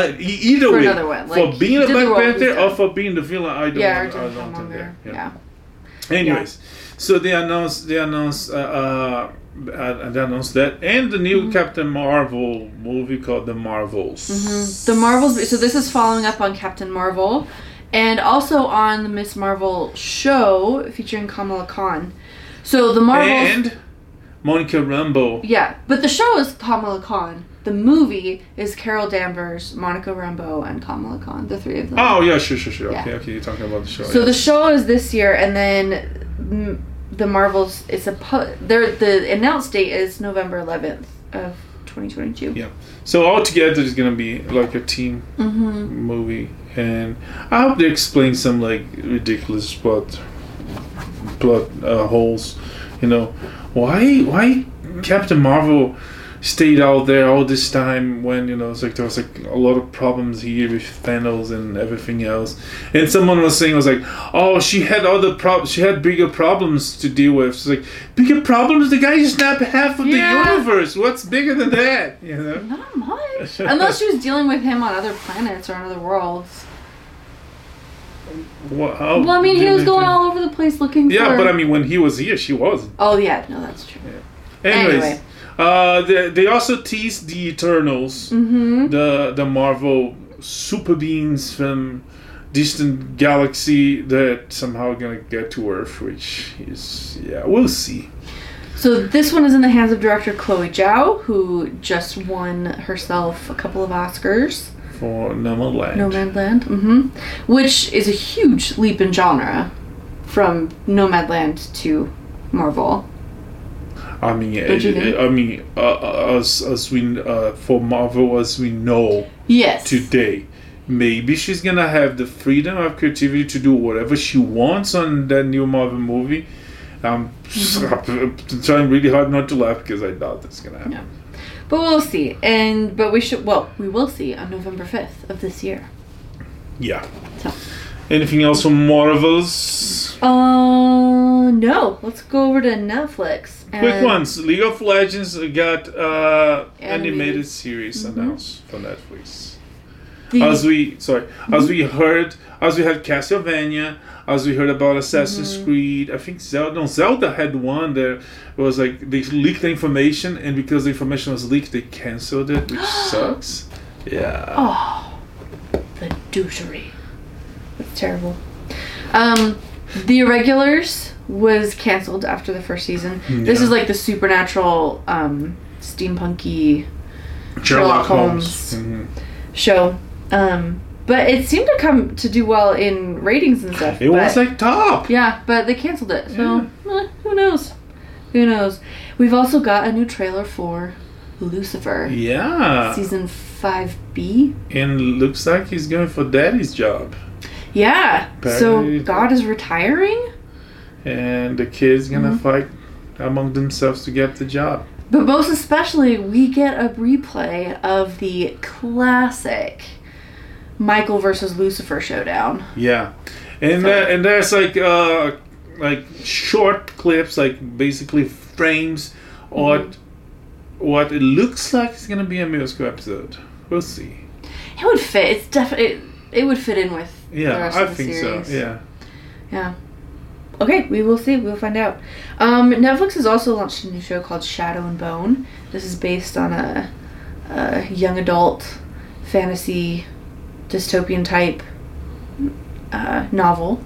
either way, one, for being a Black Panther or for being the villain, I don't. yeah, want, I don't think Killmonger. that. Yeah. Anyways, so they announced they announced uh, uh, uh, they announced that and the Mm-hmm. new Captain Marvel movie called The Marvels. The Marvels. So this is following up on Captain Marvel, and also on the Miss Marvel show featuring Kamala Khan. So the Marvels. And Monica Rambeau. yeah, but the show is Kamala Khan. The movie is Carol Danvers, Monica Rambeau, and Kamala Khan. The three of them. Oh yeah, sure, sure, sure. Yeah. Okay, okay, you're talking about the show. So yeah. the show is this year, and then the Marvels is a their the announced date is November 11th of 2022. Yeah. So all together it's gonna be like a team Mm-hmm. movie, and I hope they explain some like ridiculous plot plot uh, holes. You know, why why Captain Marvel stayed out there all this time when you know it's like there was like a lot of problems here with Thanos and everything else. And someone was saying was like, oh, she had other problems. She had bigger problems to deal with. It's like bigger problems. The guy just snapped half of Yeah. the universe. What's bigger than that? You know. Not much, unless she was dealing with him on other planets or on other worlds. Well, how Well, I mean, he was going all over the place looking Yeah, for. but I mean, when he was here, she wasn't. Oh yeah, no, that's true. Anyways, Anyway. uh, they, they also teased the Eternals, Mm-hmm. the the Marvel super beings from distant galaxy that somehow gonna get to Earth, which is yeah, we'll see. So this one is in the hands of director Chloe Zhao, who just won herself a couple of Oscars. For Nomadland. Nomadland, mm-hmm. which is a huge leap in genre from Nomadland to Marvel. I mean, Don't you think? I mean, uh, uh, as as we uh, for Marvel as we know Yes. today. Maybe she's gonna have the freedom of creativity to do whatever she wants on that new Marvel movie. I'm trying really hard not to laugh because I doubt that's gonna happen. Yeah. But we'll see. And but we should well, we will see on November 5th of this year. Yeah. So Anything else from Marvels? uh no, let's go over to Netflix. Quick ones. League of Legends got uh, animated, Animated. series announced for Netflix. The, As we sorry, as we heard, as we had Castlevania, as we heard about Assassin's Mm-hmm. Creed. I think Zelda. No, Zelda had one that was like they leaked the information, and because the information was leaked, they canceled it, which sucks. Yeah. Oh, the douchery. That's terrible. Um, The Irregulars was canceled after the first season. This is like the supernatural, um, steampunky Sherlock Holmes. Mhm. show. Um, but it seemed to come to do well in ratings and stuff. It was like top. yeah, but they canceled it. So eh, who knows? Who knows? We've also got a new trailer for Lucifer, Yeah. season five B. And looks like he's going for daddy's job. Yeah. So God is retiring, And the kids gonna Mm-hmm. fight among themselves to get the job. but most especially we get a replay of the classic Michael versus Lucifer showdown. Yeah. And So- uh, and there's like uh like short clips, like basically frames what Mm-hmm. what it looks like is gonna be a musical episode. We'll see. It would fit. It's definitely it, it would fit in with the Yeah, rest I of the think series. so. Yeah. Yeah. Okay, we will see. We'll find out. Um, Netflix has also launched a new show called Shadow and Bone. This is based on a, a young adult fantasy dystopian type uh, novel.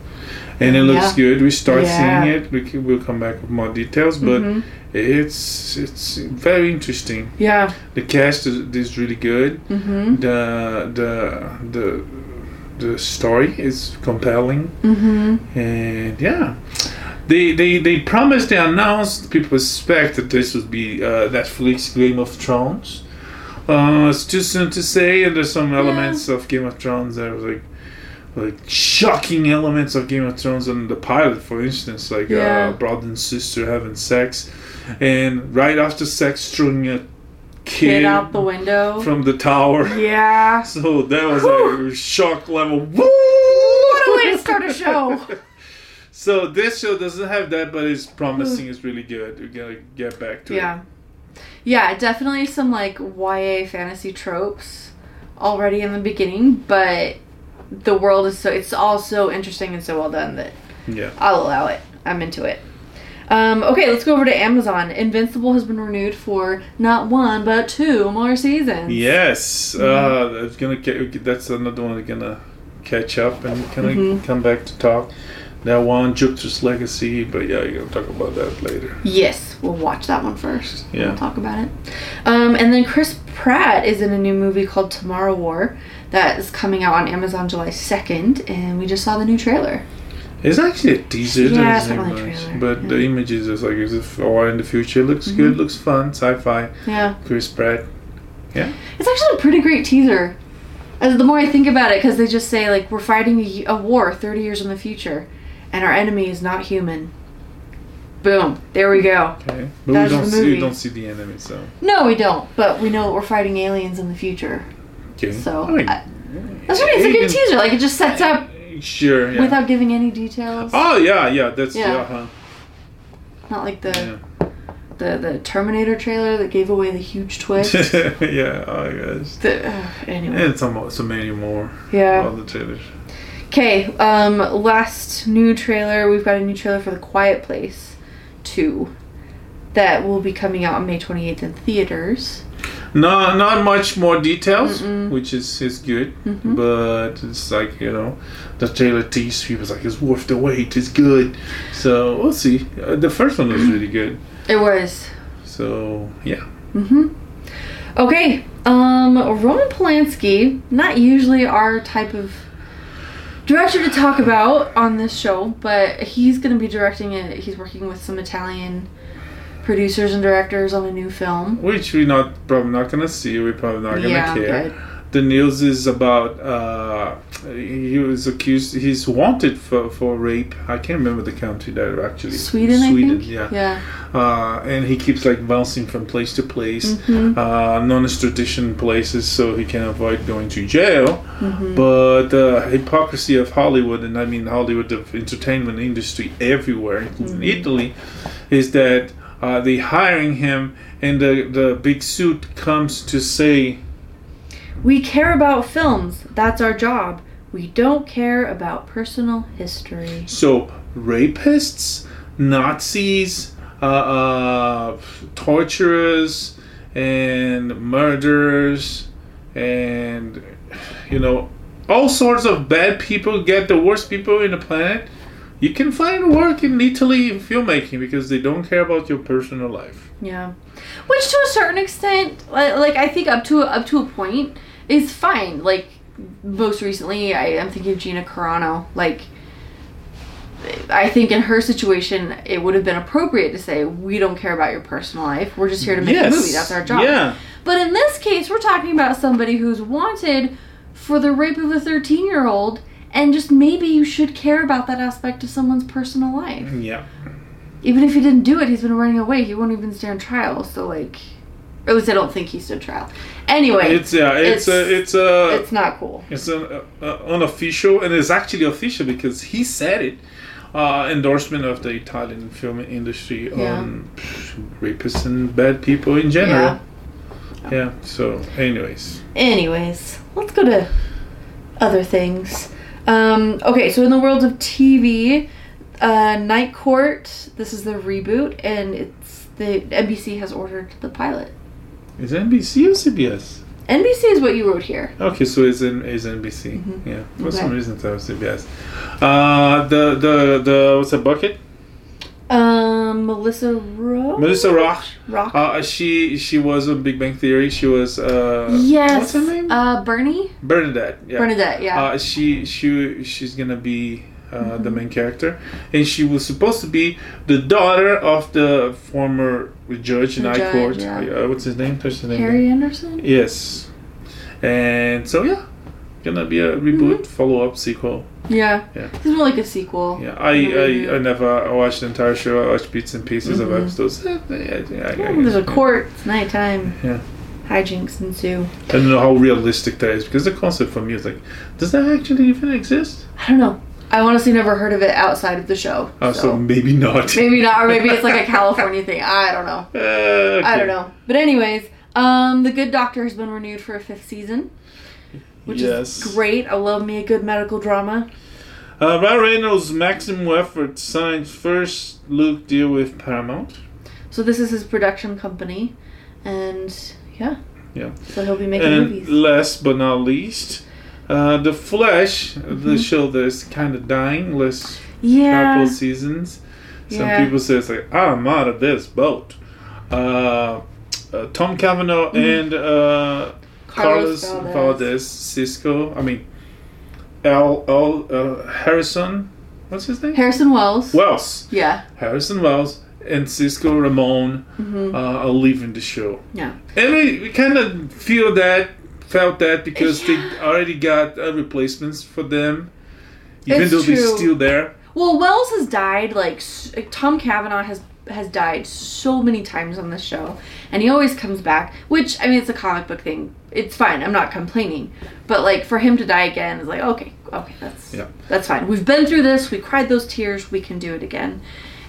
And it looks Yeah. good. We start Yeah. seeing it. We can, we'll come back with more details, but Mhm. it's it's very interesting. Yeah. The cast is, is really good. Mm-hmm. The the the the story is compelling. Mm-hmm. And yeah, they they they promised, they announced. People expect that this would be uh, Netflix Game of Thrones. Uh, it's too soon to say, and there's some elements of Game of Thrones that are like like shocking elements of Game of Thrones on the pilot, for instance, like Yeah. uh, brother and sister having sex, and right after sex, throwing a kid, out the window. from the tower. yeah. So that was a shock level. Woo! What a way to start a show. So this show doesn't have that, but it's promising. It's really good. We're gonna get back to Yeah. Yeah, definitely some like YA fantasy tropes already in the beginning, but the world is so it's all so interesting and so well done that. Yeah. I'll allow it. I'm into it. Um, okay, let's go over to Amazon. Invincible has been renewed for not one but two more seasons. Yes. Mm-hmm. Uh, it's gonna get. That's another one. We're gonna catch up and kind of Mhm. come back to talk. That one, Jupiter's Legacy, but yeah, you're gonna talk about that later. Yes, we'll watch that one first. Yeah. We'll talk about it. Um, and then Chris Pratt is in a new movie called Tomorrow War that is coming out on Amazon July 2nd, and we just saw the new trailer. It's actually a teaser. Yeah, it's not really trailer, But yeah. Mm-hmm. the images is like as if or in the future. It looks good. Looks fun. Sci-fi. Yeah. Chris Pratt. Yeah, it's actually a pretty great teaser. As the more I think about it, because they just say like we're fighting a, a war 30 years in the future, and our enemy is not human. Boom! There we go. Okay. But That's we don't the see. We don't see the enemy. So. No, we don't. But we know that we're fighting aliens in the future. Okay. So I mean, I, that's right. It's a good teaser. Like it just sets up Sure. Yeah. without giving any details. Oh yeah, yeah. That's Yeah. yeah. huh. Not like the Yeah. the the Terminator trailer that gave away the huge twist. yeah. Oh yes. the, uh, anyway, And some so many more. yeah. Other trailers. Okay, um, last new trailer. We've got a new trailer for The Quiet Place 2 that will be coming out on May 28th in theaters. No, not much more details, Mm-mm. which is is good. Mhm. But it's like you know, the trailer teased people's like it's worth the wait. It's good. So we'll see. Uh, the first one was really good. It was. So yeah. hmm Okay, um, Roman Polanski, not usually our type of director to talk about on this show, but he's going to be directing it. He's working with some Italian producers and directors on a new film. Which we're not probably not gonna see. We're probably not gonna Yeah, care. good. The news is about uh, he was accused. He's wanted for, for rape. I can't remember the country that actually. Sweden, Sweden, yeah. Yeah. Uh, and he keeps like bouncing from place to place, Mhm. uh, non-extradition places, so he can avoid going to jail. Mhm. But the hypocrisy of Hollywood, and I mean Hollywood, the entertainment industry everywhere, including Mhm. Italy, is that uh, they hiring him, and the the big suit comes to say, We care about films. That's our job. We don't care about personal history. so rapists, Nazis, uh, uh, torturers, and murderers, and you know all sorts of bad people get the worst people in the planet. You can find work in Italy in filmmaking because they don't care about your personal life. Yeah, which to a certain extent, li- like I think up to up to a point, is fine. Like most recently, I am thinking of Gina Carano. Like, I think in her situation, it would have been appropriate to say, "We don't care about your personal life. We're just here to make yes. a movie. That's our job." Yeah. But in this case, we're talking about somebody who's wanted for the rape of a 13 year old, and just maybe you should care about that aspect of someone's personal life. Mm, yeah. Even if he didn't do it, he's been running away. He won't even stand trial. So, like, at least I don't think he stood trial. Anyway, It's yeah. It's, It's- a it's a it's not cool. It's an uh, uh, unofficial, and it's actually official because he said it. Uh, endorsement of the Italian film industry Yeah. on rapists and bad people in general. Yeah. So, anyways, Anyways, let's go to other things. Um, okay, so in the world of TV, uh, Night Court. This is the reboot, and it's the NBC has ordered the pilot. Is it NBC or CBS? NBC is what you wrote here. Okay, so it's in is NBC. Mhm. Yeah, for Okay. some reason that was CBS. Uh, the the the what's a bucket? Um, Melissa Roach. Melissa Rauch. Rauch. Uh, she she was on Big Bang Theory. She was uh, yes. What's her name? Uh, Bernie. Bernadette. Yeah. Bernadette. Yeah. Uh, she she she's gonna be uh, the main character, and she was supposed to be the daughter of the former judge in Night Court. yeah. Uh, what's his name? What's his name? Harry Anderson. Yes. And so yeah, gonna be a reboot, Mhm. follow up, sequel. Yeah. Yeah. It's more like a sequel. Yeah, I, I, I never watched the entire show. I watched bits and pieces Mhm. of episodes. Eh, yeah, yeah, yeah, Oh, there's a court. It's nighttime. Yeah. Hijinks ensue. I don't know how realistic that is because the concept for me is like, does that actually even exist? I don't know. I honestly never heard of it outside of the show. Oh, so, so. maybe not. maybe not, or maybe it's like a California thing. I don't know. Uh, okay. I don't know. But anyways, um, The Good Doctor has been renewed for a fifth season, which yes. is great. I love me a good medical drama. Uh, Ryan Reynolds' Maximum Effort signed first look deal with Paramount. So this is his production company, and yeah, Yeah. So he'll be making and movies. last but not least, uh, The Flash, the Mhm. show that's kind of dying, last Yeah, couple seasons. Some Yeah. people say it's like, I'm out of this boat. Uh, uh, Tom Cavanagh Mhm. and uh, Carlos Carlos Valdes. Cisco, I mean, L. L. Uh, Harrison, what's his name? Harrison Wells. Wells. Yeah. Harrison Wells and Cisco Ramon hmm uh, are leaving the show. Yeah. And we, we kind of feel that, felt that because Yeah. they already got uh, replacements for them, even It's though they're still there. Well, Wells has died like like, Tom Cavanagh has has died so many times on this show, and he always comes back. Which I mean, it's a comic book thing. It's fine. I'm not complaining, but like for him to die again is like okay, okay, that's Yeah. that's fine. We've been through this. We cried those tears. We can do it again.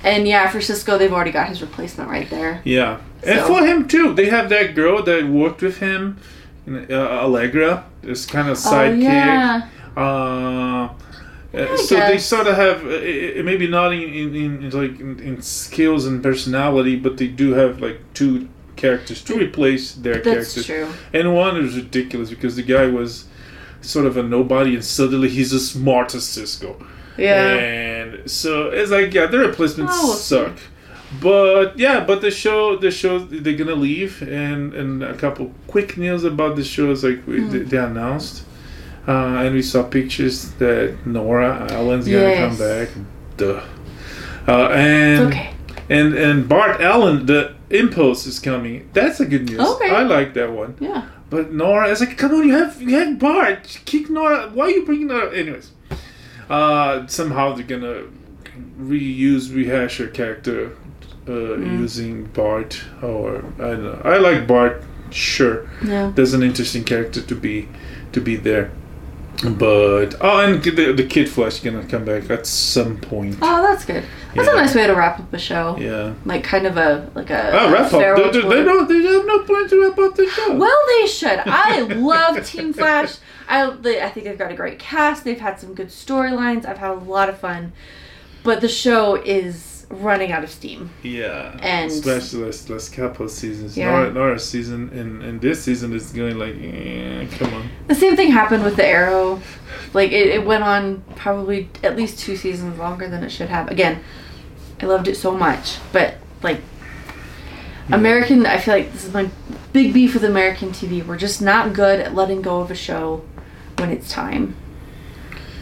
And yeah, for Cisco, they've already got his replacement right there. Yeah, and for him too. They have that girl that worked with him, uh, Allegra, this kind of Oh sidekick. yeah, Uh, Yeah, uh, I so they sort of have uh, maybe not in, in, in like in, in skills and personality, but they do have like two characters to replace their that's characters. true. And one is ridiculous because the guy was sort of a nobody, and suddenly he's as smart as Cisco. Yeah. And so it's like yeah, the replacements Oh, suck. But yeah, but the show, the show, they're gonna leave, and and a couple quick news about the show is like we, Hmm. they, announced, uh, and we saw pictures that Nora Allen's gonna Yes. come back. Duh. Uh, and okay. and and Bart Allen, the Impulse is coming. That's a good news. Okay. I like that one. Yeah. But Nora, it's like, come on, you have you have Bart, kick Nora. Why are you bringing Nora? Anyways, uh, somehow they're gonna reuse, rehash her character uh, Mm. using Bart, or I don't know. I like Bart. Sure, Yeah. there's an interesting character to be to be there. But oh, and the, the Kid Flash gonna come back at some point. Oh, that's good. That's Yeah. a nice way to wrap up a show. Yeah. Like kind of a like a Oh, wrap up. They, they, they don't. They have no plan to wrap up the show. Well, they should. I love Team Flash. I they, I think they've got a great cast. They've had some good storylines. I've had a lot of fun, but the show is running out of steam. Yeah, And- especially last, last couple of seasons. Yeah. Nora, Nora's season and, and this season is going like, eh, come on. The same thing happened with the Arrow. Like it, it went on probably at least two seasons longer than it should have. Again, I loved it so much, but like American, I feel like this is my big beef with American TV. We're just not good at letting go of a show when it's time.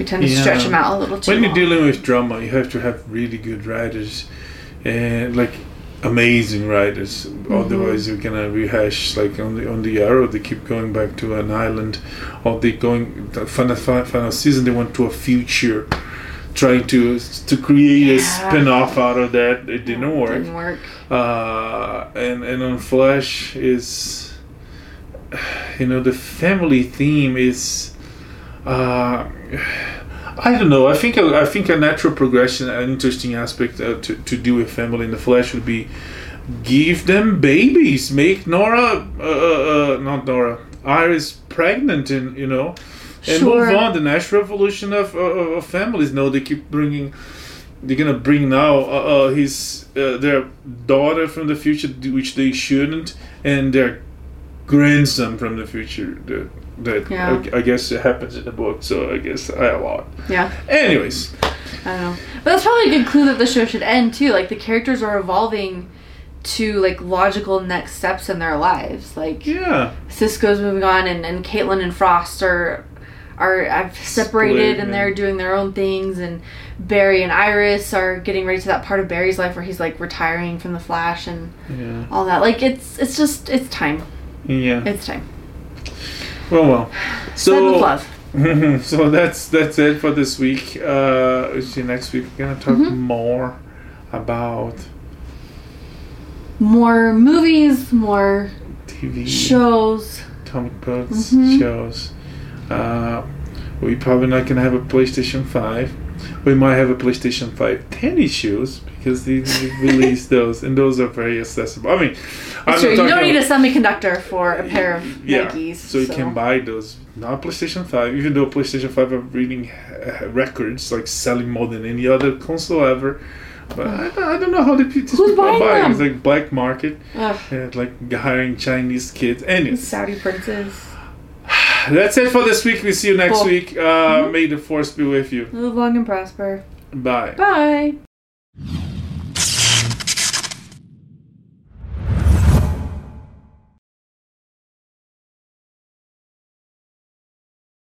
We tend to stretch them out a little too when you're long. dealing with drama, you have to have really good writers, and like amazing writers. Mm-hmm. Otherwise, you're gonna rehash like on the on the arrow. They keep going back to an island, or they going the final final, final season. They went to a future, trying to to create a Yeah. spin-off out of that. It didn't work. Didn't work. uh, and and on Flash is, you know, the family theme is, uh, I don't know. I think a, I think a natural progression, an interesting aspect uh, to to do with family in the Flash would be give them babies, make Nora, uh, uh, uh, not Nora, Iris pregnant, and you know. And Sure. move on. The natural evolution of, of, of families. No, they keep bringing they're gonna bring now uh, uh, his uh, their daughter from the future, which they shouldn't, and their grandson from the future. That Yeah. I, I guess it happens in the book, so I guess I lot. Yeah. Anyways, I don't know. But that's probably a good clue that the show should end too. Like the characters are evolving to like logical next steps in their lives. Like yeah, Cisco's moving on and, and Caitlin and Frost are are have separated Split, and they're doing their own things and Barry and Iris are getting ready to that part of Barry's life where he's like retiring from the Flash and yeah, all that. Like it's it's just it's time. yeah. It's time. Well, well. So, so that's that's it for this week. Uh, see, next week we're gonna talk Mhm. more about More movies, more TV. shows. comic books, Mhm. shows. Uh, we probably not gonna have a PlayStation Five. We might have a PlayStation Five tennis shoes because they, released those, and those are very accessible. I mean, I'm It's true. You don't need a semiconductor for a pair of yeah, Nikes. so you can buy those. Not PlayStation Five, even though PlayStation Five are reading uh, records, like selling more than any other console ever. But I, don't- I don't know how the these Who's people are buying buying. them? It's like black market, and like hiring Chinese kids. Anyways, Saudi princes. That's it for this week. We see you next Cool. week. Uh, May the force be with you. Live long and prosper. Bye. Bye.